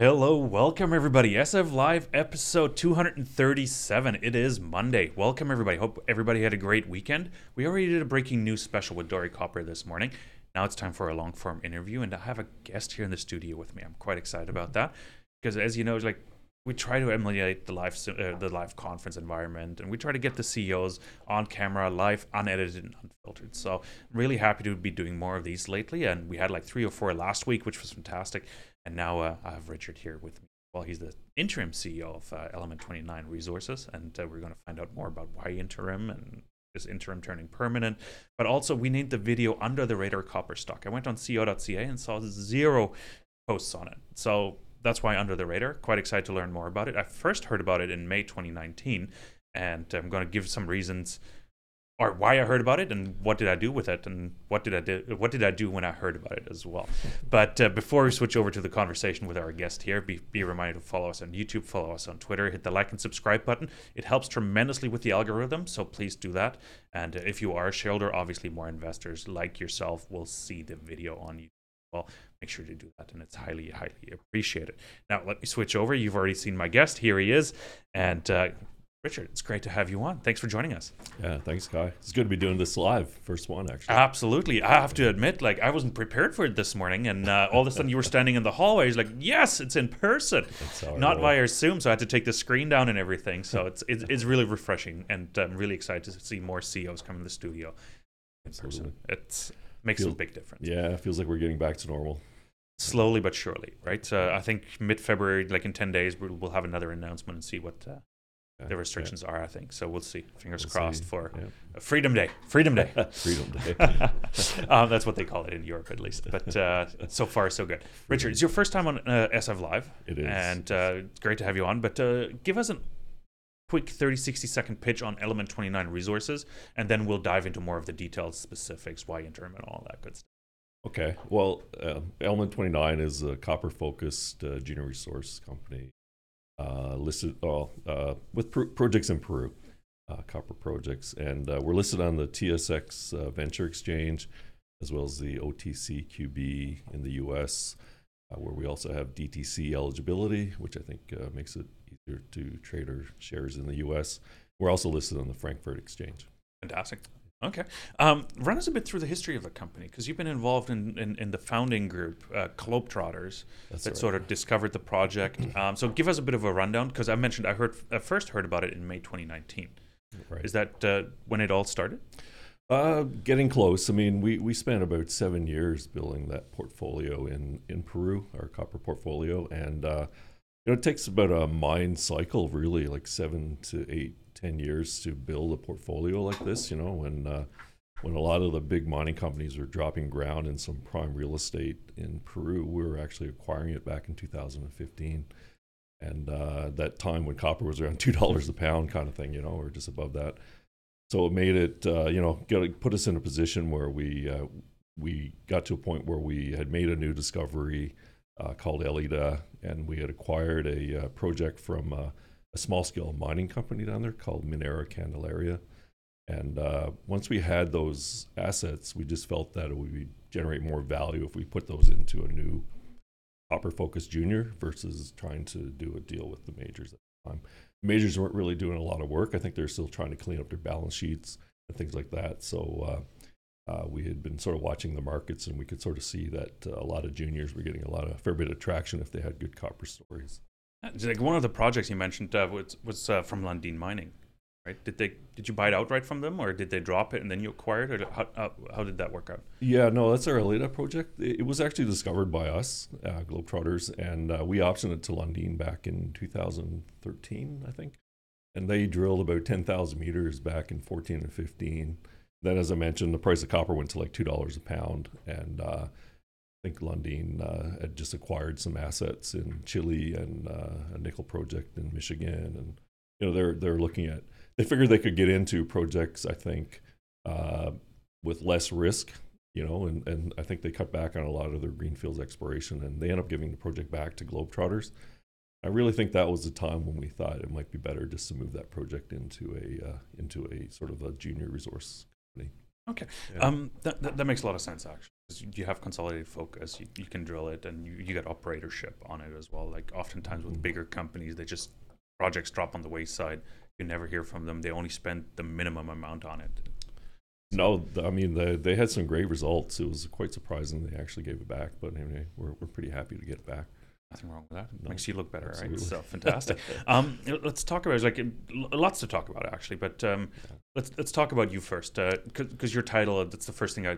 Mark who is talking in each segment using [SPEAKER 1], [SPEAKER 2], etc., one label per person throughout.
[SPEAKER 1] Hello, welcome everybody. SF Live episode 237. It is Monday. Welcome everybody. Hope everybody had a great weekend. We already did a breaking news special with Doré Copper this morning. Now it's time for a long form interview, and I have a guest here in the studio with me. I'm quite excited about that because, as you know, like we try to emulate the live uh, the live conference environment, and we try to get the CEOs on camera, live, unedited, and unfiltered. So I'm really happy to be doing more of these lately, and we had like three or four last week, which was fantastic. And now uh, I have Richard here with me. Well, he's the interim CEO of uh, Element 29 Resources, and uh, we're going to find out more about why interim and is interim turning permanent. But also, we named the video Under the Radar Copper Stock. I went on CEO.ca and saw zero posts on it. So that's why Under the Radar. Quite excited to learn more about it. I first heard about it in May 2019, and I'm going to give some reasons or why I heard about it and what did I do with it and what did I do what did I do when I heard about it as well. But uh, before we switch over to the conversation with our guest here, be, be reminded to follow us on YouTube, follow us on Twitter, hit the like and subscribe button. It helps tremendously with the algorithm, so please do that. And uh, if you are a shareholder, obviously more investors like yourself will see the video on YouTube. Well, make sure to do that, and it's highly, highly appreciated. Now, let me switch over. You've already seen my guest. Here he is, and uh, Richard, it's great to have you on. Thanks for joining us.
[SPEAKER 2] Yeah, thanks, Kai. It's good to be doing this live. First one, actually.
[SPEAKER 1] Absolutely. I have to admit, like, I wasn't prepared for it this morning, and uh, all of a sudden you were standing in the hallway. He's like, yes, it's in person, not via Zoom. So I had to take the screen down and everything. So it's it's, it's really refreshing, and I'm really excited to see more CEOs come in the studio in person. It makes a big difference.
[SPEAKER 2] Yeah, it feels like we're getting back to normal
[SPEAKER 1] slowly but surely, right? Uh, I think mid February, like in 10 days, we'll, we'll, have another announcement and see what uh, the restrictions yeah. are. I think so. We'll see. Fingers we'll crossed see. for yeah. Freedom Day. Freedom Day.
[SPEAKER 2] Freedom Day.
[SPEAKER 1] um, that's what they call it in Europe, at least. But uh, so far, so good. Richard, it's your first time on uh, SF Live.
[SPEAKER 2] It is,
[SPEAKER 1] and uh, it's great to have you on. But uh, give us a quick 30, 60 second pitch on Element 29 resources, and then we'll dive into more of the detailed specifics, why interim, and all that good stuff.
[SPEAKER 2] Okay. Well, uh, Element 29 is a copper focused uh, junior resource company listed uh, with pro- projects in Peru, uh, copper projects, and uh, we're listed on the TSX uh, Venture Exchange as well as the OTCQB in the U.S., uh, where we also have DTC eligibility, which I think makes it easier to trade our shares in the U.S. We're also listed on the Frankfurt Exchange.
[SPEAKER 1] Fantastic. Okay. Um, run us a bit through the history of the company because you've been involved in, in, in the founding group, uh, Globetrotters, That's that right. sort of discovered the project. Um, so give us a bit of a rundown because I mentioned I heard I first heard about it in May 2019. Right. Is that uh, when it all started?
[SPEAKER 2] Uh, getting close. I mean, we, we spent about seven years building that portfolio in, in Peru, our copper portfolio. And, uh, you know, it takes about a mine cycle, really, like seven to eight 10 years to build a portfolio like this, you know, when, uh, when a lot of the big mining companies were dropping ground in some prime real estate in Peru, we were actually acquiring it back in 2015. And uh, that time when copper was around $2 a pound kind of thing, you know, or just above that. So it made it, uh, you know, get, put us in a position where we, uh, we got to a point where we had made a new discovery uh, called Elida, and we had acquired a uh, project from a small scale mining company down there called Minera Candelaria. And uh, once we had those assets, we just felt that it would generate more value if we put those into a new copper focused junior versus trying to do a deal with the majors at the time. The majors weren't really doing a lot of work. I think they're still trying to clean up their balance sheets and things like that. So uh, uh, we had been sort of watching the markets and we could sort of see that uh, a lot of juniors were getting a lot of a fair bit of traction if they had good copper stories.
[SPEAKER 1] Like one of the projects you mentioned uh, was was uh, from Lundin Mining, right? Did they did you buy it outright from them, or did they drop it and then you acquired it? How, how, how did that work out?
[SPEAKER 2] Yeah, no, that's our Elida project. It, was actually discovered by us, uh, Globetrotters, and uh, we optioned it to Lundin back in 2013, I think. And they drilled about 10,000 meters back in 14 and 15. Then, as I mentioned, the price of copper went to like two dollars a pound, and uh, I think Lundin uh, had just acquired some assets in Chile and uh, a nickel project in Michigan, and you know they're they're looking at they figured they could get into projects I think uh, with less risk, you know, and and I think they cut back on a lot of their greenfields exploration, and they end up giving the project back to Globetrotters. I really think that was the time when we thought it might be better just to move that project into a uh, into a sort of a junior resource company.
[SPEAKER 1] Okay, yeah. um, that, that, that makes a lot of sense actually. You have consolidated focus, you, you can drill it, and you, you get operatorship on it as well. Like oftentimes with
[SPEAKER 2] Mhm.
[SPEAKER 1] bigger companies, they just projects drop on the wayside. You never hear from them. They only spend the minimum amount on it.
[SPEAKER 2] No, I mean they they had some great results. It was quite surprising they actually gave it back, but anyway, we're we're pretty happy to get it back.
[SPEAKER 1] Nothing wrong with that.
[SPEAKER 2] No,
[SPEAKER 1] makes you look better, right? So fantastic. um, let's talk about like lots to talk about actually, but um,
[SPEAKER 2] Yeah.
[SPEAKER 1] let's let's talk about you first because your title that's the first thing I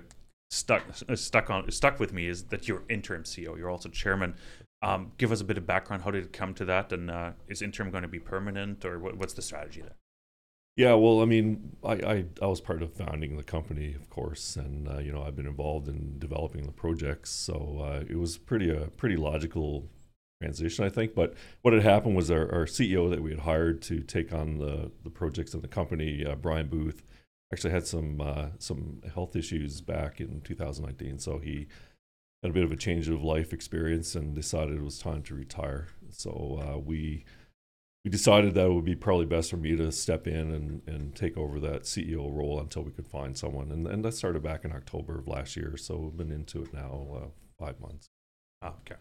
[SPEAKER 1] stuck uh, stuck on stuck with me is that you're interim CEO. You're also chairman. Um, give us a bit of background. How did it come to that? And uh, is interim going to be permanent, or what, what's the strategy there?
[SPEAKER 2] Yeah, well, I mean, I, I, I was part of founding the company, of course, and uh, you know I've been involved in developing the projects, so uh, it was pretty a pretty logical transition, I think. But what had happened was our, our CEO that we had hired to take on the the projects in the company, uh, Brian Booth, actually had some uh, some health issues back in 2019, so he had a bit of a change of life experience and decided it was time to retire. So uh, we we decided that it would be probably best for me to step in and, and take over that CEO role until we could find someone. And, and that started back in October of last year. So we've been into it now uh, five months.
[SPEAKER 1] Oh, okay.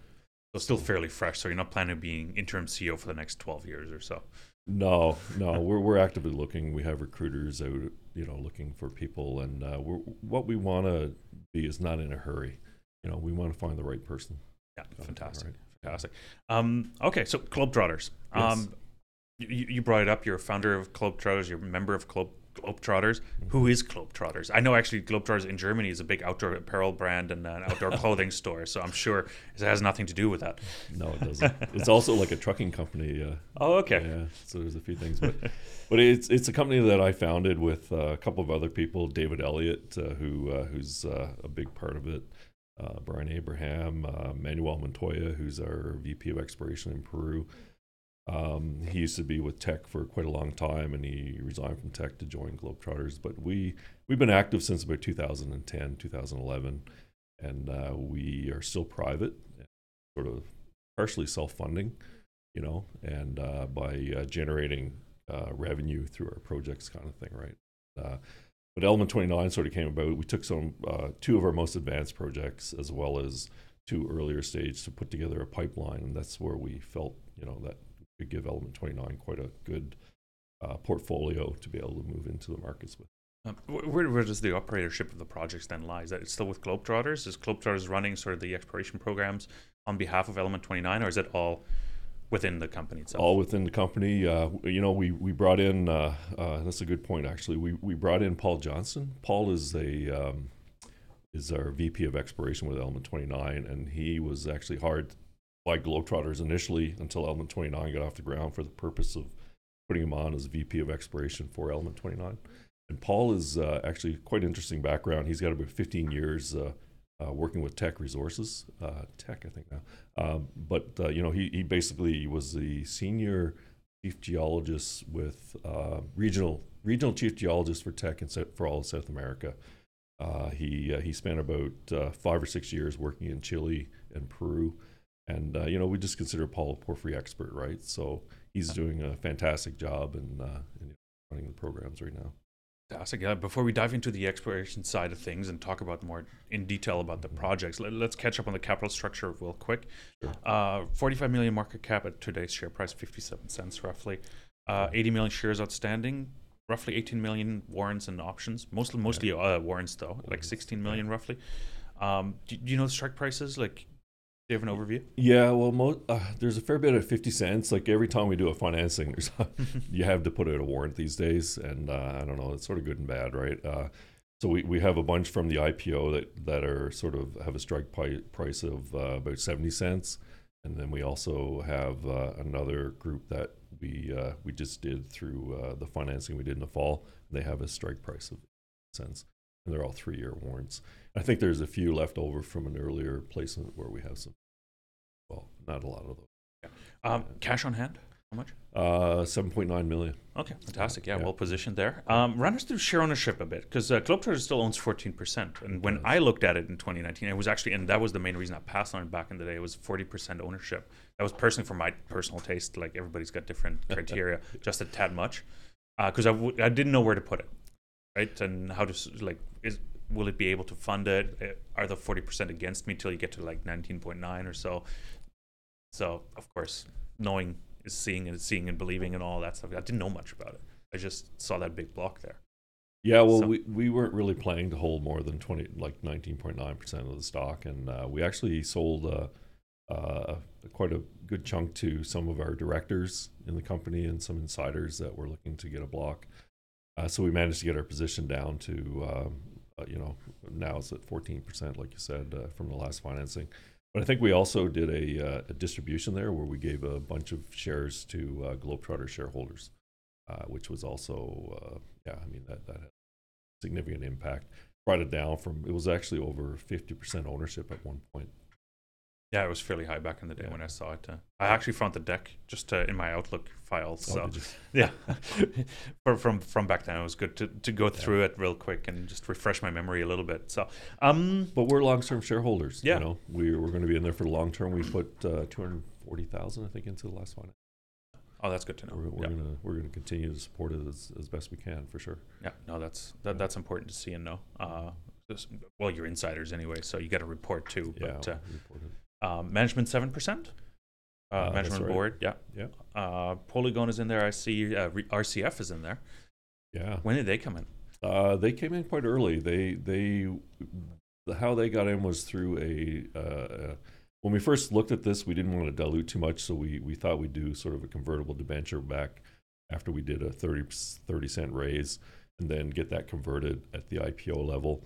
[SPEAKER 1] So still fairly fresh. So you're not planning on being interim CEO for the next 12 years or so.
[SPEAKER 2] No, no, we're, we're actively looking. We have recruiters out, you know, looking for people. And uh, we're, what we want to be is not in a hurry. You know, we want to find the right person.
[SPEAKER 1] Yeah,
[SPEAKER 2] Okay,
[SPEAKER 1] fantastic,
[SPEAKER 2] alright.
[SPEAKER 1] fantastic. Um, okay, so Globetrotters.
[SPEAKER 2] Yes.
[SPEAKER 1] Um, you, you brought it up. You're a founder of Globetrotters. You're a member of Globe, Globetrotters. Who is Globetrotters? I know actually Globetrotters in Germany is a big outdoor apparel brand and an outdoor clothing store. So I'm sure it has nothing to do with that.
[SPEAKER 2] No, it doesn't. it's also like a trucking company. Uh,
[SPEAKER 1] Oh, okay.
[SPEAKER 2] Yeah, so there's a few things, but but it's it's a company that I founded with uh, a couple of other people, David Elliott, uh, who uh, who's uh, a big part of it, uh, Brian Abraham, uh, Manuel Montoya, who's our VP of Exploration in Peru. Um, he used to be with Teck for quite a long time, and he resigned from Teck to join Globetrotters. But we we've been active since about 2010, 2011, and uh, we are still private, sort of partially self-funding you know, and uh, by uh, generating uh, revenue through our projects, kind of thing, right? Uh, but Element 29 sort of came about. We took some uh, two of our most advanced projects as well as two earlier stage to put together a pipeline, and that's where we felt, you know, that could give Element 29 quite a good uh, portfolio to be able to move into the markets with.
[SPEAKER 1] Um, where, where does the operatorship of the projects then lie? Is that it's still with Globetrotters? Is Globetrotters running sort of the exploration programs on behalf of Element 29, or is it all within the company itself?
[SPEAKER 2] all within the company. Uh, you know, we we brought in. Uh, uh, that's a good point, actually. We we brought in Paul Johnson. Paul is a um, is our VP of Exploration with Element 29, and he was actually hired by Globetrotters initially until Element 29 got off the ground for the purpose of putting him on as VP of Exploration for Element 29. And Paul is uh, actually quite interesting background. He's got about 15 years uh, uh, working with Teck Resources, uh, Teck, I think now. Um, but uh, you know, he he basically was the senior chief geologist with uh, regional regional chief geologist for Teck and for all of South America. He he spent about five or six years working in Chile and Peru, and uh, you know we just consider Paul a porphyry expert, right? So he's doing a fantastic job in, uh, running the programs right now.
[SPEAKER 1] Fantastic. Yeah, before we dive into the exploration side of things and talk about more in detail about the projects, let, us catch up on the capital structure real quick.
[SPEAKER 2] Sure.
[SPEAKER 1] Uh, 45 million market cap at today's share price, 57 cents roughly. Uh, 80 million shares outstanding, roughly 18 million warrants and options. Mostly, mostly uh, warrants though, like
[SPEAKER 2] Warrants,
[SPEAKER 1] 16 million roughly. Um, do, do you know the strike prices? Like, do you have an overview?
[SPEAKER 2] Yeah, well, mo- uh, there's a fair bit of fifty cents. Like every time we do a financing, there's you have to put out a warrant these days, and uh, I don't know, it's sort of good and bad, right? Uh, so we, we have a bunch from the IPO that, that are sort of have a strike pi- price of uh, about seventy cents, and then we also have uh, another group that we uh, we just did through uh, the financing we did in the fall. They have a strike price of cents, and they're all three year warrants. I think there's a few left over from an earlier placement where we have some. Well, not a lot of those.
[SPEAKER 1] Um, cash on hand? How much?
[SPEAKER 2] Uh, seven point nine million.
[SPEAKER 1] Okay, fantastic. Yeah,
[SPEAKER 2] Yeah.
[SPEAKER 1] well positioned there. Um, run us through share ownership a bit, because uh, Globetrotters still owns 14%. And when
[SPEAKER 2] does.
[SPEAKER 1] I looked at it in 2019, it was actually, and that was the main reason I passed on it back in the day, it was 40% ownership. That was personally for my personal taste. Like everybody's got different criteria, just a tad much. Because I w- I didn't know where to put it, right? And how to, like, is will it be able to fund it? Uh, Are the forty percent against me till you get to like nineteen point nine or so? So of course, knowing is seeing and seeing and believing and all that stuff. I didn't know much about it. I just saw that big block there.
[SPEAKER 2] Yeah, well,
[SPEAKER 1] So-
[SPEAKER 2] we, we weren't really planning to hold more than twenty, like nineteen point nine percent of the stock, and uh, we actually sold uh, uh, quite a good chunk to some of our directors in the company and some insiders that were looking to get a block. Uh, so we managed to get our position down to, um, you know, now it's at fourteen percent, like you said, uh, from the last financing. But I think we also did a, uh, a distribution there where we gave a bunch of shares to uh, Globetrotter shareholders, uh, which was also, uh, yeah, I mean that that had significant impact. Brought it down from it was actually over fifty percent ownership at one point.
[SPEAKER 1] Yeah, it was fairly high back in the day
[SPEAKER 2] Yeah.
[SPEAKER 1] when I saw it. Uh, I actually found the deck just uh, in my Outlook files.
[SPEAKER 2] Oh,
[SPEAKER 1] So yeah, from from from back then, it was good to, to go through it real quick and just refresh my memory a little bit. So, um,
[SPEAKER 2] But we're long-term shareholders.
[SPEAKER 1] Yeah.
[SPEAKER 2] You know, we we're going to be in there for the long term. We put uh, two hundred forty thousand, I think, into the last one.
[SPEAKER 1] oh, that's good to know.
[SPEAKER 2] We're, we're
[SPEAKER 1] yeah.
[SPEAKER 2] gonna we're gonna continue to support it as, as best we can for sure.
[SPEAKER 1] yeah, no, that's that, that's important to see and know. Uh, well, you're insiders anyway, so you got to report too.
[SPEAKER 2] Yeah,
[SPEAKER 1] But uh,
[SPEAKER 2] report.
[SPEAKER 1] Um, management seven percent. Uh,
[SPEAKER 2] Uh,
[SPEAKER 1] management
[SPEAKER 2] right.
[SPEAKER 1] board, yeah.
[SPEAKER 2] Yeah.
[SPEAKER 1] Uh, Polygon is in there. I see. Uh, Re- RCF is in there.
[SPEAKER 2] Yeah.
[SPEAKER 1] When did they come in?
[SPEAKER 2] Uh, they came in quite early. They they the, how they got in was through a. Uh, when we first looked at this, we didn't want to dilute too much, so we we thought we'd do sort of a convertible debenture back after we did a 30, 30 cent raise, and then get that converted at the IPO level.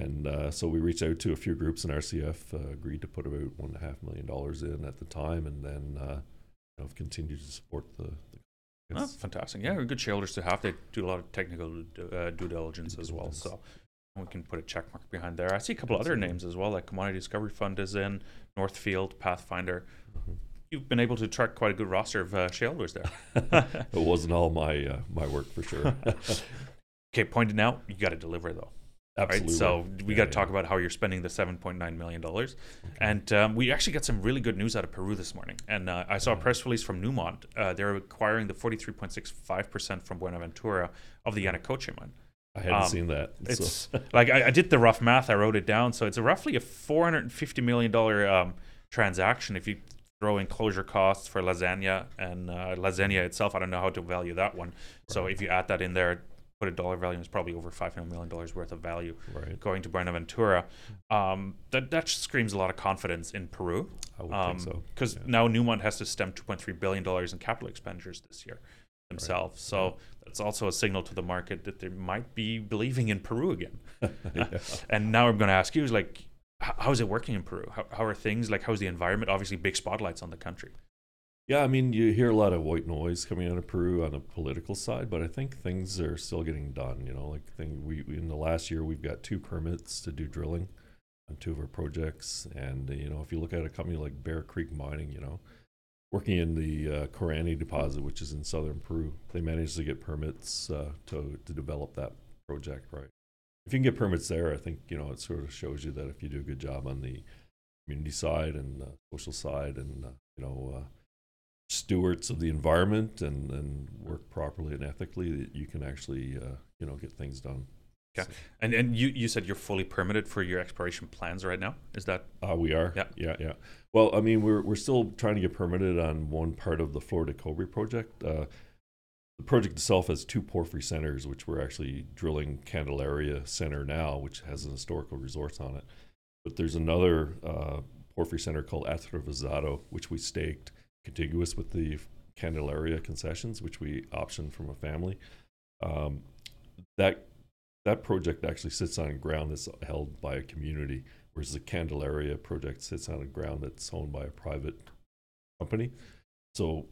[SPEAKER 2] And uh, so we reached out to a few groups, and RCF uh, agreed to put about one and a half million dollars in at the time, and then uh, you know, have continued to support the. the
[SPEAKER 1] Oh, fantastic. Yeah, good shareholders to have. They do a lot of technical uh, due diligence as well. So we can put a check mark behind there. I see a couple other
[SPEAKER 2] Absolutely.
[SPEAKER 1] names as well, like Commodity Discovery Fund is in, Northfield, Pathfinder.
[SPEAKER 2] Mhm.
[SPEAKER 1] You've been able to track quite a good roster of uh, shareholders there.
[SPEAKER 2] it wasn't all my uh, my work for sure.
[SPEAKER 1] Okay, pointed out, you got to deliver though.
[SPEAKER 2] Absolutely.
[SPEAKER 1] Right? So we
[SPEAKER 2] Yeah,
[SPEAKER 1] got to
[SPEAKER 2] yeah.
[SPEAKER 1] talk about how you're spending the $7.9 million.
[SPEAKER 2] Okay.
[SPEAKER 1] And um, we actually got some really good news out of Peru this morning. And uh, I saw a press release from Newmont. Uh, they're acquiring the 43.65% from Buenaventura of the Yanacocha mine.
[SPEAKER 2] I hadn't
[SPEAKER 1] um,
[SPEAKER 2] seen that.
[SPEAKER 1] It's
[SPEAKER 2] so.
[SPEAKER 1] like I, I did the rough math. I wrote it down. So it's a roughly a four hundred and fifty million dollar um, transaction. If you throw in closure costs for lasagna and uh, lasagna itself, I don't know how to value that one. So if you add that in there, put a dollar value, it's probably over five hundred million dollars worth of value
[SPEAKER 2] right.
[SPEAKER 1] going to Buenaventura. Um, that that screams a lot of confidence in Peru.
[SPEAKER 2] I would
[SPEAKER 1] Um,
[SPEAKER 2] think so.
[SPEAKER 1] Because
[SPEAKER 2] yeah.
[SPEAKER 1] now Newmont has to stem two point three billion dollars in capital expenditures this year themselves. So that's also a signal to the market that they might be believing in Peru again.
[SPEAKER 2] Yeah.
[SPEAKER 1] And now I'm going to ask you, is like, how is it working in Peru? How, how are things? Like, how's the environment? Obviously, big spotlights on the country.
[SPEAKER 2] Yeah, I mean, you hear a lot of white noise coming out of Peru on the political side, but I think things are still getting done. You know, like thing we in the last year we've got two permits to do drilling on two of our projects, and uh, you know, if you look at a company like Bear Creek Mining, you know, working in the uh, Corani deposit, which is in southern Peru, they managed to get permits uh, to to develop that project. Right. If you can get permits there, I think you know it sort of shows you that if you do a good job on the community side and uh, social side, and uh, you know. Stewards of the environment and, and work properly and ethically, that you can actually uh, you know get things done.
[SPEAKER 1] Okay. And and you, you said you're fully permitted for your exploration plans right now. Is that
[SPEAKER 2] Uh, we are.
[SPEAKER 1] Yeah.
[SPEAKER 2] Yeah. Yeah. Well, I mean, we're we're still trying to get permitted on one part of the Flor de Cobre project. Uh, the project itself has two porphyry centers, which we're actually drilling Candelaria Center now, which has an historical resource on it. But there's another uh, porphyry center called Atravesado, which we staked contiguous with the Candelaria concessions, which we optioned from a family. Um, that that project actually sits on ground that's held by a community, whereas the Candelaria project sits on a ground that's owned by a private company. So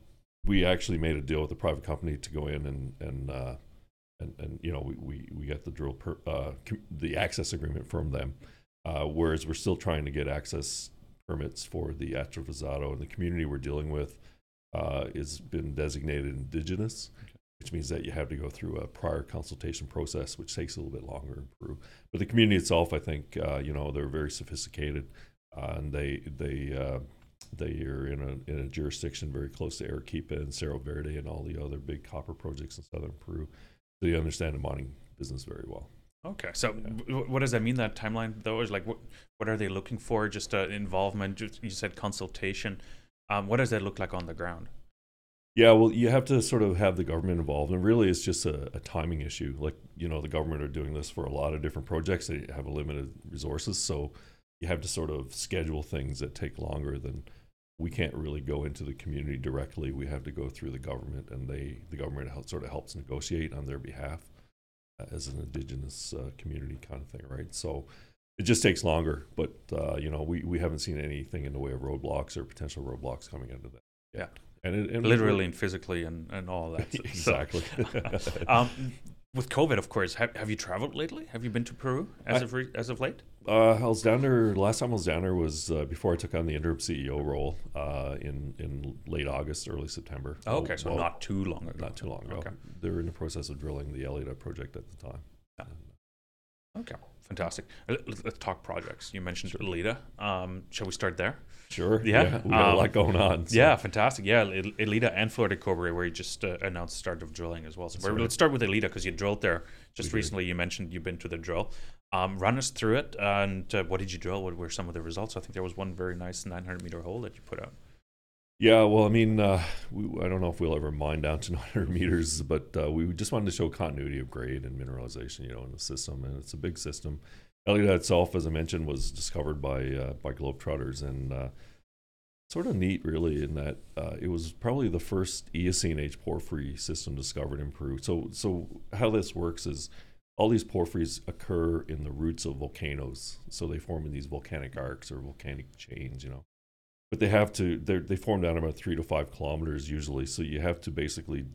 [SPEAKER 2] we actually made a deal with a private company to go in and and uh, and, and you know we, we, we got the drill per, uh, com- the access agreement from them, uh, whereas we're still trying to get access permits for the Atravesado and the community we're dealing with uh, is been designated indigenous, which means that you have to go through a prior consultation process, which takes a little bit longer in Peru. But the community itself, I think, uh, you know, they're very sophisticated, uh, and they they uh, they are in a in a jurisdiction very close to Arequipa and Cerro Verde and all the other big copper projects in southern Peru. So they understand the mining business very well.
[SPEAKER 1] Okay, so w- what does that mean? That timeline, though, is like what what are they looking for? Just uh, involvement. Just, you said consultation. Um, what does that look like on the ground?
[SPEAKER 2] Yeah, well, you have to sort of have the government involved, and really, it's just a, a timing issue. Like you know, the government are doing this for a lot of different projects. They have a limited resources, so you have to sort of schedule things that take longer than we can't really go into the community directly. We have to go through the government, and they the government sort of helps negotiate on their behalf as an indigenous uh, community kind of thing, right? So it just takes longer, but uh, you know we, we haven't seen anything in the way of roadblocks or potential roadblocks coming into that.
[SPEAKER 1] Yeah.
[SPEAKER 2] and, it, and
[SPEAKER 1] Literally and physically and, and all that.
[SPEAKER 2] Exactly.
[SPEAKER 1] um, with COVID, of course, have, have you traveled lately? Have you been to Peru as
[SPEAKER 2] I-
[SPEAKER 1] of re- as of late?
[SPEAKER 2] Uh, I was down there. Last time I was down there was uh, before I took on the interim CEO role uh, in in late August, early September.
[SPEAKER 1] Oh, okay, so
[SPEAKER 2] Well,
[SPEAKER 1] not too long ago.
[SPEAKER 2] not too long ago.
[SPEAKER 1] Okay.
[SPEAKER 2] They were in the process of drilling the Elida project at the time.
[SPEAKER 1] Yeah. Okay, fantastic. Uh, Let's, talk projects. You mentioned Elida. Um, shall we start there?
[SPEAKER 2] Sure.
[SPEAKER 1] Yeah,
[SPEAKER 2] we got a
[SPEAKER 1] um,
[SPEAKER 2] lot going on. so-
[SPEAKER 1] Yeah, fantastic. Yeah, Elida and Flor de Cobre, where you just uh, announced the start of drilling as well. So
[SPEAKER 2] right.
[SPEAKER 1] let's start with Elida because you drilled there just
[SPEAKER 2] We did.
[SPEAKER 1] recently. You mentioned you've been to the drill. Um, run us through it, and uh, what did you drill? What were some of the results? I think there was one very nice 900 meter hole that you put out.
[SPEAKER 2] Yeah, well, I mean, uh, we, I don't know if we'll ever mine down to 900 meters, but uh, we just wanted to show continuity of grade and mineralization, you know, in the system, and it's a big system. Elida itself, as I mentioned, was discovered by uh, by Globetrotters, and uh, sort of neat, really, in that uh, it was probably the first Eocene age porphyry system discovered in Peru. So, so how this works is all these porphyries occur in the roots of volcanoes, so they form in these volcanic arcs or volcanic chains, you know but they have to they're, they form down about three to five kilometers usually. So you have to basically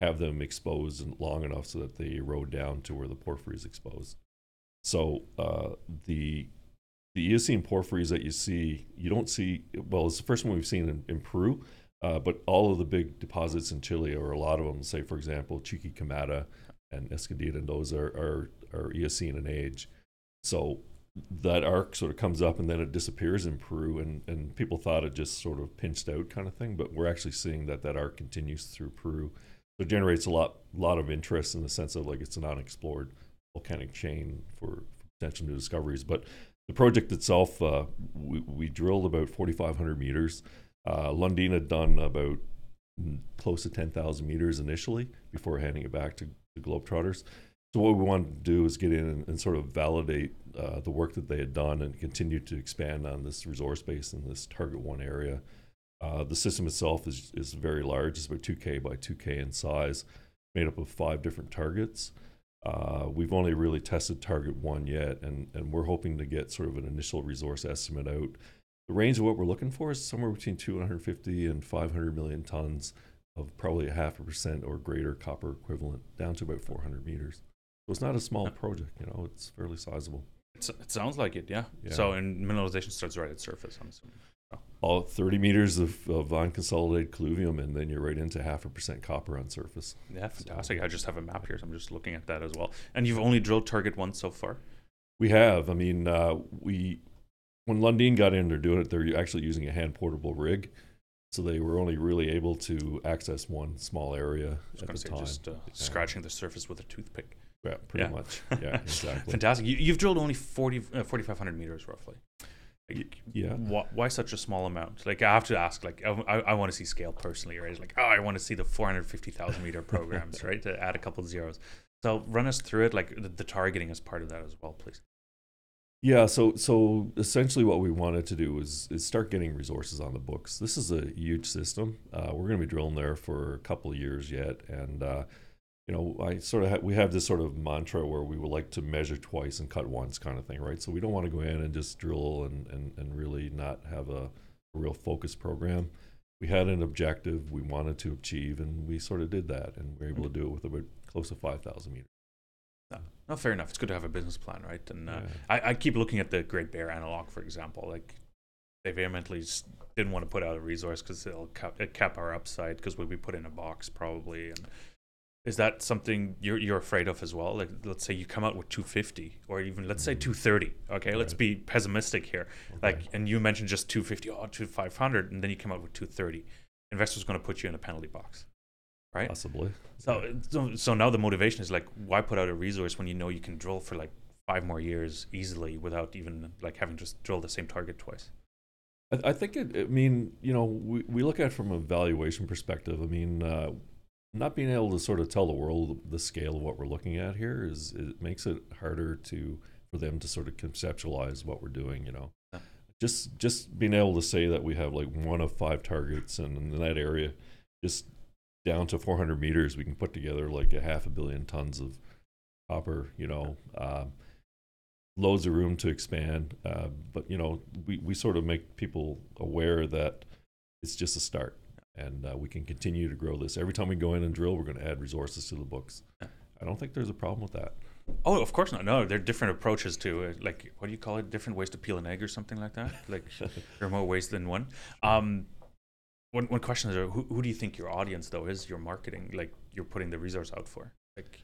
[SPEAKER 2] have them exposed long enough so that they erode down to where the porphyry is exposed. So uh, the the eocene porphyries that you see you don't see well it's the first one we've seen in, in peru uh, but all of the big deposits in chile or a lot of them say for example Chuquicamata and escondida and those are, are, are eocene in age. So that arc sort of comes up and then it disappears in Peru, and, and people thought it just sort of pinched out kind of thing, but we're actually seeing that that arc continues through Peru. So it generates a lot lot of interest in the sense of like it's an unexplored volcanic chain for potential new discoveries. But the project itself, uh, we, we drilled about 4,500 meters. Uh, Lundin had done about mm, close to 10,000 meters initially before handing it back to the Globetrotters. So what we wanted to do is get in and, and sort of validate uh, the work that they had done and continue to expand on this resource base in this target one area. Uh, the system itself is, is very large. It's about 2K by 2K in size, made up of five different targets. Uh, we've only really tested target one yet, and, and we're hoping to get sort of an initial resource estimate out. The range of what we're looking for is somewhere between 250 and 500 million tons of probably a half a percent or greater copper equivalent, down to about 400 meters. So it's not a small project, you know, it's fairly sizable.
[SPEAKER 1] It's, it sounds like it, yeah.
[SPEAKER 2] Yeah.
[SPEAKER 1] So, and mineralization starts right at surface. I'm assuming.
[SPEAKER 2] All 30 meters of, of unconsolidated colluvium, and then you're right into half a percent copper on surface.
[SPEAKER 1] Yeah, fantastic. I just have a map here, so I'm just looking at that as well. And you've only drilled target one so far.
[SPEAKER 2] We have, I mean, uh, we when Lundin got in, they're doing it. They're actually using a hand portable rig, so they were only really able to access one small area
[SPEAKER 1] I was
[SPEAKER 2] at the
[SPEAKER 1] say
[SPEAKER 2] time.
[SPEAKER 1] just uh, scratching the surface with a toothpick.
[SPEAKER 2] Yeah, pretty
[SPEAKER 1] yeah.
[SPEAKER 2] much. Yeah, exactly.
[SPEAKER 1] Fantastic. You, you've drilled only 40, uh, 4,500 meters roughly. Like,
[SPEAKER 2] yeah.
[SPEAKER 1] why, why such a small amount? Like, I have to ask, like, I, I, I want to see scale personally, right? Like, oh, I want to see the 450,000 meter programs, right? To add a couple zeros. So run us through it, like the, the targeting as part of that as well, please.
[SPEAKER 2] Yeah, so so essentially what we wanted to do is, is start getting resources on the books. This is a huge system. Uh, we're going to be drilling there for a couple of years yet, and uh, you know, I sort of ha- we have this sort of mantra where we would like to measure twice and cut once kind of thing, right? So we don't want to go in and just drill and and, and really not have a, a real focused program. We had an objective we wanted to achieve, and we sort of did that, and we were able to do it with about close to five thousand meters.
[SPEAKER 1] No, no, fair enough. It's good to have a business plan, right? And uh,
[SPEAKER 2] Yeah.
[SPEAKER 1] I, I keep looking at the Great Bear analog, for example. Like they vehemently didn't want to put out a resource because it'll cap, it cap our upside because we'll be put in a box probably. And is that something you're you're afraid of as well? Like let's say you come out with 250 or even let's say
[SPEAKER 2] Mhm.
[SPEAKER 1] 230. Okay, let's be pessimistic here.
[SPEAKER 2] Okay.
[SPEAKER 1] Like and you mentioned just 250, oh, to 500, and then you come out with 230. Investors going to put you in a penalty box, right?
[SPEAKER 2] possibly.
[SPEAKER 1] So, so, so now the motivation is like, why put out a resource when you know you can drill for like five more years easily without even like having to just drill the same target twice?
[SPEAKER 2] I, I think it. I mean, you know, we, we look at it from a valuation perspective. I mean, uh, not being able to sort of tell the world the scale of what we're looking at here is it makes it harder to for them to sort of conceptualize what we're doing. You know,
[SPEAKER 1] Yeah.
[SPEAKER 2] just just being able to say that we have like one of five targets, and in that area, just down to 400 meters, we can put together like a half a billion tons of copper. You know. Um, loads of room to expand. Uh, but you know, we, we sort of make people aware that it's just a start, and uh, we can continue to grow this. Every time we go in and drill, we're going to add resources to the books. I don't think there's a problem with that.
[SPEAKER 1] Oh, of course not. No, there are different approaches to it. Like, what do you call it? Different ways to peel an egg or something like that? Like, there are more ways than one. Um, one, one question is, uh, who, who do you think your audience, though, is your marketing? Like, you're putting the resource out for? Like,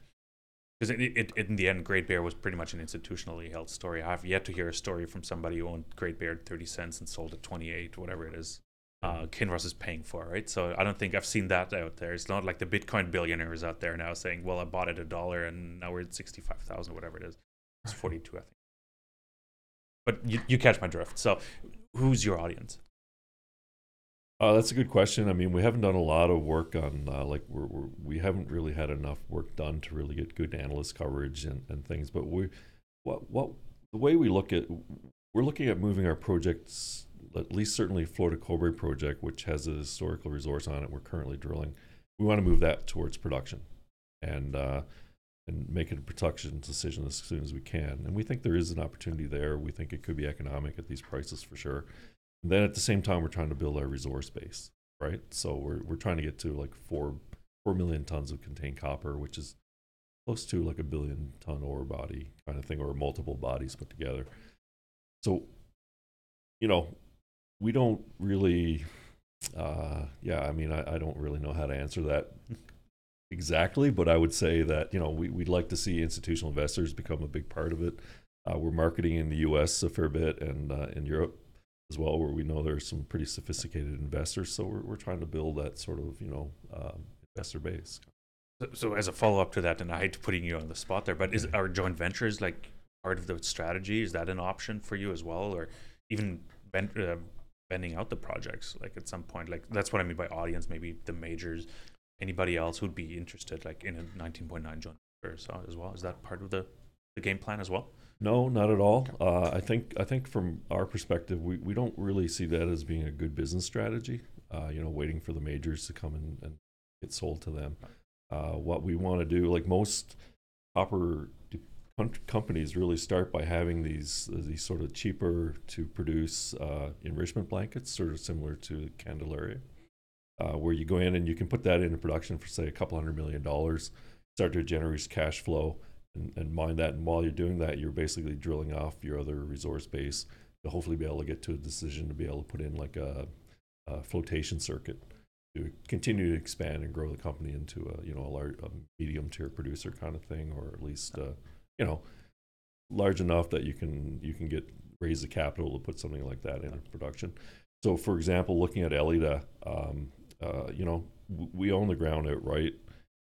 [SPEAKER 1] because it, it, it, in the end, Great Bear was pretty much an institutionally held story. I have yet to hear a story from somebody who owned Great Bear at 30 cents and sold at 28, whatever it is. Uh, Kinross is paying for, right? So I don't think I've seen that out there. It's not like the Bitcoin billionaires out there now saying, "Well, I bought it a dollar and now we're at sixty-five thousand, whatever it is." It's forty-two, I think. But you, you catch my drift. So, who's your audience?
[SPEAKER 2] Uh, that's a good question. I mean, we haven't done a lot of work on uh, like we're, we're we haven't really had enough work done to really get good analyst coverage and, and things. But we what what the way we look at we're looking at moving our projects at least certainly Flor de Cobre project, which has a historical resource on it. We're currently drilling. We want to move that towards production and uh, and make a production decision as soon as we can. And we think there is an opportunity there. We think it could be economic at these prices for sure. And then at the same time, we're trying to build our resource base, right? So we're we're trying to get to like four four million tons of contained copper, which is close to like a billion ton ore body kind of thing, or multiple bodies put together. So, you know, we don't really, uh, yeah, I mean, I, I don't really know how to answer that exactly, but I would say that you know we, we'd like to see institutional investors become a big part of it. Uh, we're marketing in the U.S. a fair bit and uh, in Europe as well, where we know there's some pretty sophisticated investors. So we're we're trying to build that sort of you know um, investor base.
[SPEAKER 1] So, so as a follow up to that, and I hate putting you on the spot there, but is our joint ventures like part of the strategy? Is that an option for you as well, or even uh, bending out the projects? Like at some point, like that's what I mean by audience. Maybe the majors, anybody else who'd be interested, like in a 19.9 joint so as well. Is that part of the the game plan as well?
[SPEAKER 2] No, not at all. Uh, I think I think from our perspective, we, we don't really see that as being a good business strategy. Uh, you know, waiting for the majors to come in and get sold to them. Uh, what we want to do, like most copper companies, really start by having these these sort of cheaper to produce uh, enrichment blankets, sort of similar to Candelaria, uh, where you go in and you can put that into production for say a couple hundred million dollars, start to generate cash flow and, and mine that. And while you're doing that, you're basically drilling off your other resource base to hopefully be able to get to a decision to be able to put in like a, a flotation circuit to continue to expand and grow the company into a you know a large medium tier producer kind of thing, or at least uh, you know large enough that you can you can get raise the capital to put something like that into production. So, for example, looking at Elida, um, uh, you know, w- we own the ground outright.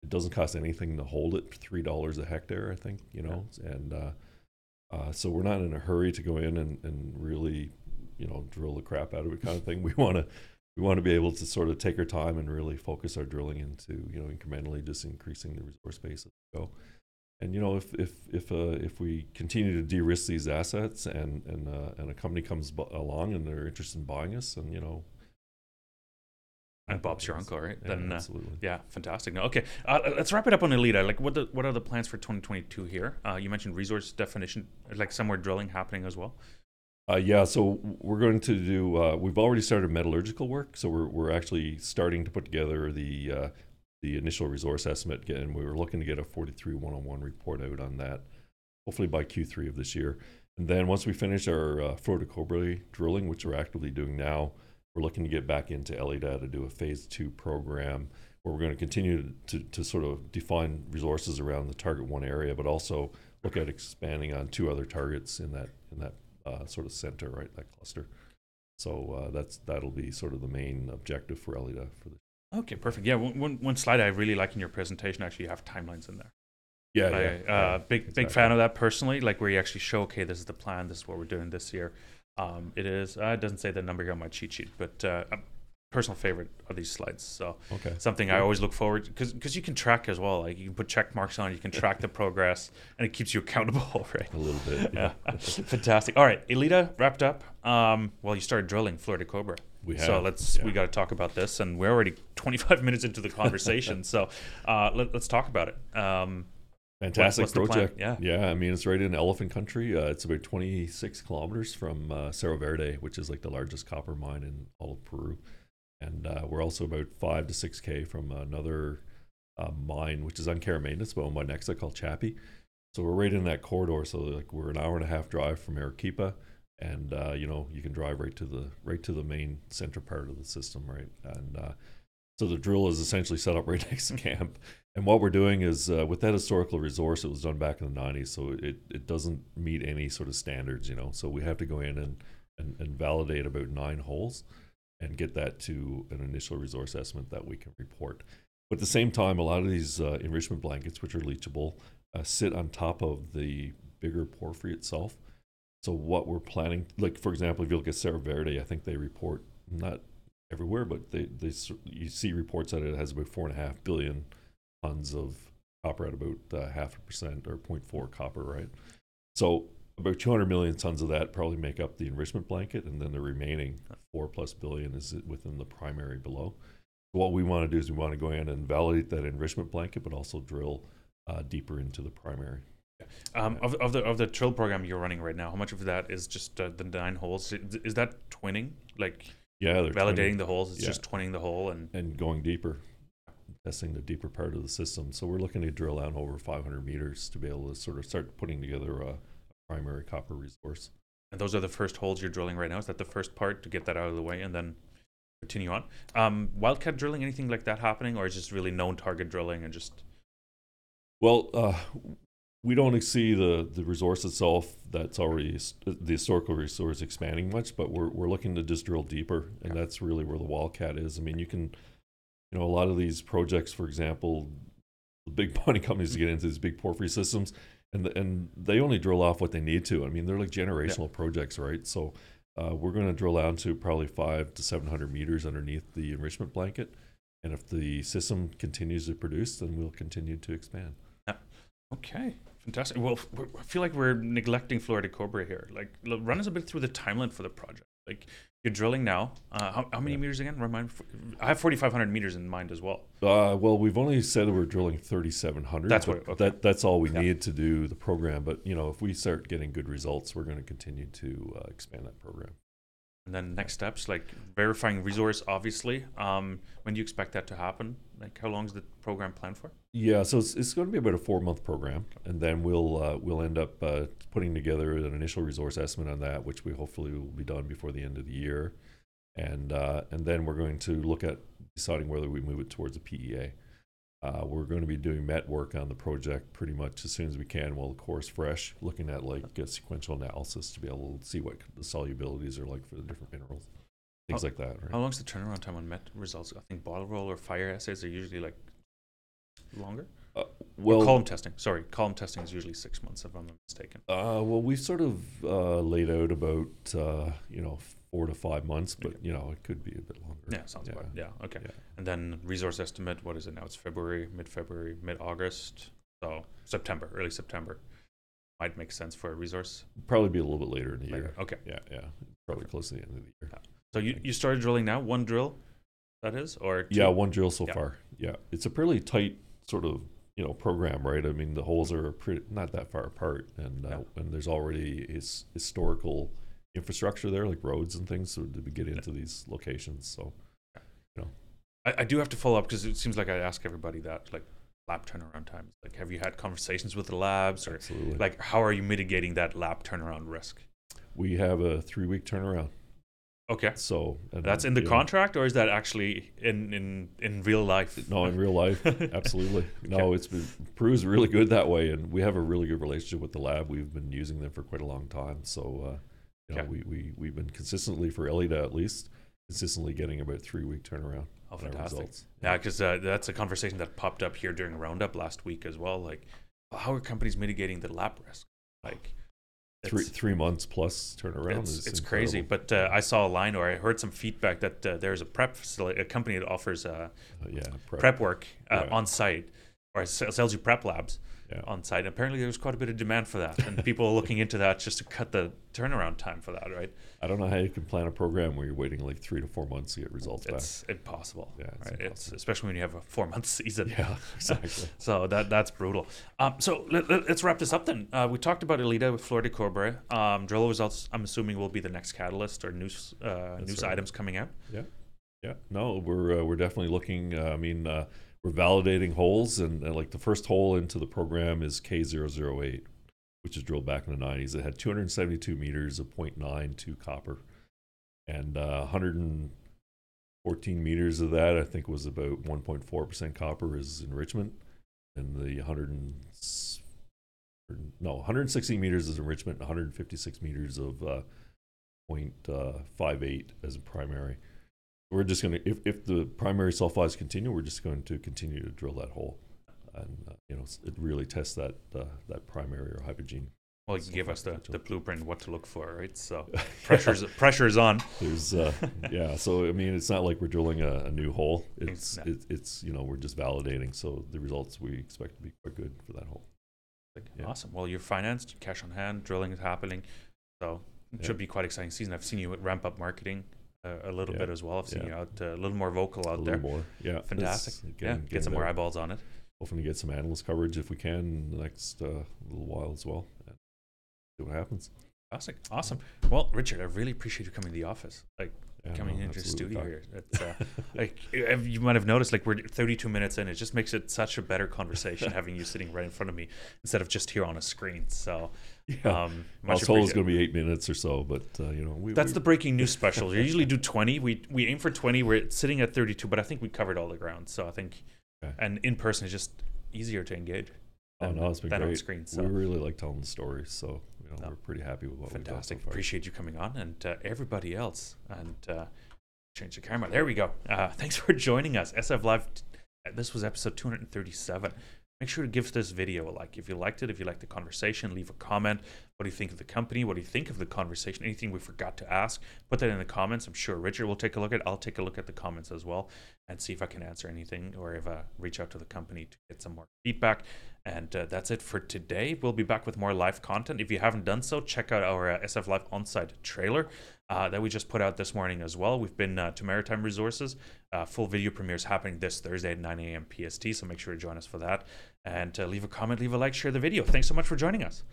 [SPEAKER 2] It doesn't cost anything to hold it three dollars a hectare i think you know? And uh, uh, so we're not in a hurry to go in and, and really you know drill the crap out of it kind of thing. We want to we want to be able to sort of take our time and really focus our drilling into you know incrementally just increasing the resource base as we go and you know if if if uh, if we continue to de-risk these assets and and uh, and a company comes bu- along and they're interested in buying us and you know
[SPEAKER 1] And Bob's your uncle, right?
[SPEAKER 2] yeah,
[SPEAKER 1] then uh,
[SPEAKER 2] absolutely
[SPEAKER 1] Yeah, fantastic. No, okay, uh, let's wrap it up on Elida. Like, what the, what are the plans for 2022 here? Uh, you mentioned resource definition, like somewhere drilling happening as well.
[SPEAKER 2] Uh, yeah, so we're going to do. Uh, we've already started metallurgical work, so we're we're actually starting to put together the uh, the initial resource estimate, and we were looking to get a 43101 report out on that, hopefully by Q3 of this year. And then once we finish our uh, Cobre drilling, which we're actively doing now, we're looking to get back into Elida to do a phase two program where we're going to continue to, to sort of define resources around the target one area, but also look at expanding on two other targets in that in that uh, sort of center, right, that cluster. So uh, that's that'll be sort of the main objective for Elida for the
[SPEAKER 1] Okay, perfect. Yeah, one, one, one slide I really like in your presentation actually you have timelines in there.
[SPEAKER 2] Yeah,
[SPEAKER 1] I,
[SPEAKER 2] yeah,
[SPEAKER 1] uh,
[SPEAKER 2] yeah.
[SPEAKER 1] big big fan of that personally. Like where you actually show, okay, this is the plan. This is what we're doing this year. Um, it is. Uh, it doesn't say the number here on my cheat sheet, but uh, a personal favorite of these slides. So
[SPEAKER 2] Okay.
[SPEAKER 1] something I always look forward because because you can track as well. Like you can put check marks on. You can track the progress, and it keeps you accountable, right?
[SPEAKER 2] A little bit.
[SPEAKER 1] Yeah,
[SPEAKER 2] Yeah.
[SPEAKER 1] fantastic. All right, Elida wrapped up. Um, well, you started drilling Flor de Cobre.
[SPEAKER 2] We have.
[SPEAKER 1] So let's we
[SPEAKER 2] yeah.
[SPEAKER 1] got to talk about this, and we're already 25 minutes into the conversation. so uh, let, us talk about it. Um,
[SPEAKER 2] Fantastic
[SPEAKER 1] what's
[SPEAKER 2] project.
[SPEAKER 1] Yeah.
[SPEAKER 2] Yeah. I mean, it's right in elephant country. Uh, it's about 26 kilometers from uh, Cerro Verde, which is like the largest copper mine in all of Peru. And uh, we're also about five to six K from another uh, mine, which is on care maintenance, but owned by Nexa called Chapi. So we're right in that corridor. So like we're an hour and a half drive from Arequipa. And uh, you know you can drive right to the right to the main center part of the system, right? And uh, so the drill is essentially set up right next to camp. And what we're doing is uh, with that historical resource, it was done back in the 90s, so it, it doesn't meet any sort of standards, you know. So we have to go in and, and, and validate about nine holes and get that to an initial resource estimate that we can report. But at the same time, a lot of these uh, enrichment blankets, which are leachable, uh, sit on top of the bigger porphyry itself. So what we're planning, like for example, if you look at Cerro Verde, I think they report not everywhere, but they, they you see reports that it has about four and a half billion tons of copper at about uh, half a percent or 0.4 copper, right? So about 200 million tons of that probably make up the enrichment blanket, and then the remaining four plus billion is within the primary below. What we want to do is we want to go in and validate that enrichment blanket, but also drill uh, deeper into the primary.
[SPEAKER 1] Um, of, of the of the drill program you're running right now, how much of that is just uh, the nine holes? Is, that twinning, like
[SPEAKER 2] Yeah,
[SPEAKER 1] validating
[SPEAKER 2] 20
[SPEAKER 1] the holes? It's
[SPEAKER 2] yeah.
[SPEAKER 1] just twinning the hole, and
[SPEAKER 2] and going deeper, testing the deeper part of the system. So we're looking to drill down over 500 meters to be able to sort of start putting together a primary copper resource.
[SPEAKER 1] and those are the first holes you're drilling right now. Is that the first part to get that out of the way, and then continue on? Um, wildcat drilling, anything like that happening, or is just really known target drilling and just
[SPEAKER 2] Well, uh, we don't see the, the resource itself that's already the historical resource expanding much, but we're, we're looking to just drill deeper, and
[SPEAKER 1] Yeah.
[SPEAKER 2] that's really where the Wildcat is. I mean, you can, you know, a lot of these projects, for example, the big mining companies get into these big porphyry systems, and the, and they only drill off what they need to. I mean, they're like generational projects, right? So uh, we're going to drill down to probably five to seven hundred meters underneath the enrichment blanket, and if the system continues to produce, then we'll continue to expand.
[SPEAKER 1] Okay, fantastic. Well, I feel like we're neglecting Flor de Cobre here. Like, run us a bit through the timeline for the project. Like, you're drilling now. Uh, how, how many
[SPEAKER 2] Yeah.
[SPEAKER 1] meters again? Remind. I have 4,500 meters in mind as well.
[SPEAKER 2] Uh, well, we've only said we're drilling 3,700.
[SPEAKER 1] That's what- okay.
[SPEAKER 2] that that's all we
[SPEAKER 1] Yeah.
[SPEAKER 2] need to do the program. But you know, if we start getting good results, we're going to continue to uh, expand that program.
[SPEAKER 1] And then next steps, like verifying resource, obviously. Um, when do you expect that to happen? Like, how long is the program planned for?
[SPEAKER 2] Yeah, so it's, it's going to be about a four month program, and then we'll uh, we'll end up uh, putting together an initial resource estimate on that, which we hopefully will be done before the end of the year, and uh, and then we're going to look at deciding whether we move it towards a PEA. Uh, we're going to be doing met work on the project pretty much as soon as we can while the core's fresh, looking at like a sequential analysis to be able to see what the solubilities are like for the different minerals, things
[SPEAKER 1] How-
[SPEAKER 2] like that. Right?
[SPEAKER 1] How long's the turnaround time on met results? I think bottle roll or fire assays are usually like longer.
[SPEAKER 2] Uh,
[SPEAKER 1] Well,
[SPEAKER 2] well,
[SPEAKER 1] column testing. Sorry, column testing is usually six months, if I'm not mistaken.
[SPEAKER 2] Uh, well, we've sort of uh, laid out about uh, you know four to five months, but
[SPEAKER 1] Okay.
[SPEAKER 2] you know it could be a bit longer.
[SPEAKER 1] Yeah, sounds about yeah. Okay,
[SPEAKER 2] Yeah.
[SPEAKER 1] and then resource estimate. What is it now? It's February, mid-February, mid-August. So September, early September, might make sense for a resource.
[SPEAKER 2] Probably be a little bit later in the
[SPEAKER 1] later.
[SPEAKER 2] year.
[SPEAKER 1] Okay,
[SPEAKER 2] Yeah, yeah, probably close to the end of the year.
[SPEAKER 1] So you you started drilling now. One drill, that is, or two?
[SPEAKER 2] Yeah, one drill so
[SPEAKER 1] Yeah.
[SPEAKER 2] far. Yeah, it's a pretty tight sort of you know program, right? I mean, the holes are pretty not that far apart, and uh,
[SPEAKER 1] Yeah.
[SPEAKER 2] and there's already his, historical infrastructure there, like roads and things, so to get into these locations. So you know,
[SPEAKER 1] I, I do have to follow up because it seems like I ask everybody that, like lab turnaround times. Like, have you had conversations with the labs, or
[SPEAKER 2] absolutely,
[SPEAKER 1] like how are you mitigating that lab turnaround risk?
[SPEAKER 2] we have a three week turnaround.
[SPEAKER 1] Okay,
[SPEAKER 2] So
[SPEAKER 1] that's in the
[SPEAKER 2] know,
[SPEAKER 1] contract, or is that actually in in in real life?
[SPEAKER 2] No, in real life, absolutely. No, it's been Peru's really good that way, and we have a really good relationship with the lab. We've been using them for quite a long time, so uh, you know,
[SPEAKER 1] Okay.
[SPEAKER 2] we we we've been consistently for Elida at least consistently getting about three week turnaround.
[SPEAKER 1] Oh, fantastic.
[SPEAKER 2] results.
[SPEAKER 1] Yeah, because uh, that's a conversation that popped up here during Roundup last week as well. Like, how are companies mitigating the lab risk? Like,
[SPEAKER 2] Three three months plus turnaround
[SPEAKER 1] it's, it's crazy. But uh, I saw a line or I heard some feedback that uh, there's a prep facility, a company that offers uh,
[SPEAKER 2] Uh, yeah, prep.
[SPEAKER 1] prep work uh,
[SPEAKER 2] Yeah.
[SPEAKER 1] on site or sells you prep labs
[SPEAKER 2] Yeah.
[SPEAKER 1] on site. Apparently, there's quite a bit of demand for that, and people are looking into that just to cut the turnaround time for that. Right?
[SPEAKER 2] I don't know how you can plan a program where you're waiting like three to four months to get results back.
[SPEAKER 1] It's impossible.
[SPEAKER 2] Yeah, it's
[SPEAKER 1] right? It's
[SPEAKER 2] impossible.
[SPEAKER 1] especially when you have a four month season.
[SPEAKER 2] Yeah, exactly.
[SPEAKER 1] So that that's brutal. Um, so let, us wrap this up then. Uh, we talked about Elida with Flor de Cobre. Um, drill results, I'm assuming, will be the next catalyst or news uh, news
[SPEAKER 2] right.
[SPEAKER 1] items coming out.
[SPEAKER 2] Yeah, yeah. No, we're uh, we're definitely looking. Uh, I mean, uh, we're validating holes, and, and like the first hole into the program is K008, which is drilled back in the 90s. It had 272 meters of 0.92 copper, and uh, 114 meters of that I think was about 1.4 percent copper is enrichment, and the 100 and no 160 meters is enrichment, 156 meters of uh, 0.58 as a primary. We're just going to, if, if the primary sulfides continue, we're just going to continue to drill that hole, and uh, you know, it really tests that uh, that primary or hypogene.
[SPEAKER 1] Well, you can give us the, the blueprint what to look for, right? So pressure's pressure's on.
[SPEAKER 2] There's, uh, yeah. So I mean, it's not like we're drilling a, a new hole. It's
[SPEAKER 1] Exact-
[SPEAKER 2] it, it's you know we're just validating. So the results we expect to be quite good for that hole. Yeah.
[SPEAKER 1] Awesome. Well, you're financed, cash on hand, drilling is happening, so it
[SPEAKER 2] Yeah.
[SPEAKER 1] should be quite exciting season. I've seen you ramp up marketing a little
[SPEAKER 2] Yeah.
[SPEAKER 1] bit as well. I've seen
[SPEAKER 2] Yeah.
[SPEAKER 1] you out uh, a little more vocal out
[SPEAKER 2] little
[SPEAKER 1] there.
[SPEAKER 2] more, yeah.
[SPEAKER 1] Fantastic. Yeah, get some more eyeballs on it.
[SPEAKER 2] Hoping to get some analyst coverage if we can in the next uh, little while as well. And see what happens.
[SPEAKER 1] Fantastic. Awesome. Well, Richard, I really appreciate you coming to the office. Like
[SPEAKER 2] Yeah,
[SPEAKER 1] coming
[SPEAKER 2] no,
[SPEAKER 1] into the studio here. It's, uh, like you might have noticed, like we're 32 minutes in. It just makes it such a better conversation having you sitting right in front of me instead of just here on a screen. So,
[SPEAKER 2] yeah.
[SPEAKER 1] um, much
[SPEAKER 2] told it was going to be eight minutes or so, but uh, you know, we,
[SPEAKER 1] That's
[SPEAKER 2] we,
[SPEAKER 1] the breaking news special. We usually do 20. We we aim for 20. We're sitting at 32, but I think we covered all the ground. So I think,
[SPEAKER 2] Okay.
[SPEAKER 1] and in person is just easier to engage.
[SPEAKER 2] Oh no, it's been
[SPEAKER 1] than on
[SPEAKER 2] great.
[SPEAKER 1] screen. So
[SPEAKER 2] We really like telling the stories, so you know,
[SPEAKER 1] No.
[SPEAKER 2] we're pretty happy with what
[SPEAKER 1] fantastic.
[SPEAKER 2] we've done so.
[SPEAKER 1] Appreciate you coming on, and uh, everybody else. And uh, change the camera. There we go. Uh, thanks for joining us. SF Live. This was episode 237. Make sure to give this video a like if you liked it. If you liked the conversation, leave a comment. What do you think of the company? What do you think of the conversation? Anything we forgot to ask? Put that in the comments. I'm sure Richard will take a look at. it. I'll take a look at the comments as well and see if I can answer anything or if I reach out to the company to get some more feedback. And uh, that's it for today. We'll be back with more live content. If you haven't done so, check out our uh, SF Live on-site trailer uh, that we just put out this morning as well. We've been uh, to Maritime Resources. Uh, full video premiere is happening this Thursday at 9 a.m. PST, so make sure to join us for that. And uh, leave a comment, leave a like, share the video. Thanks so much for joining us.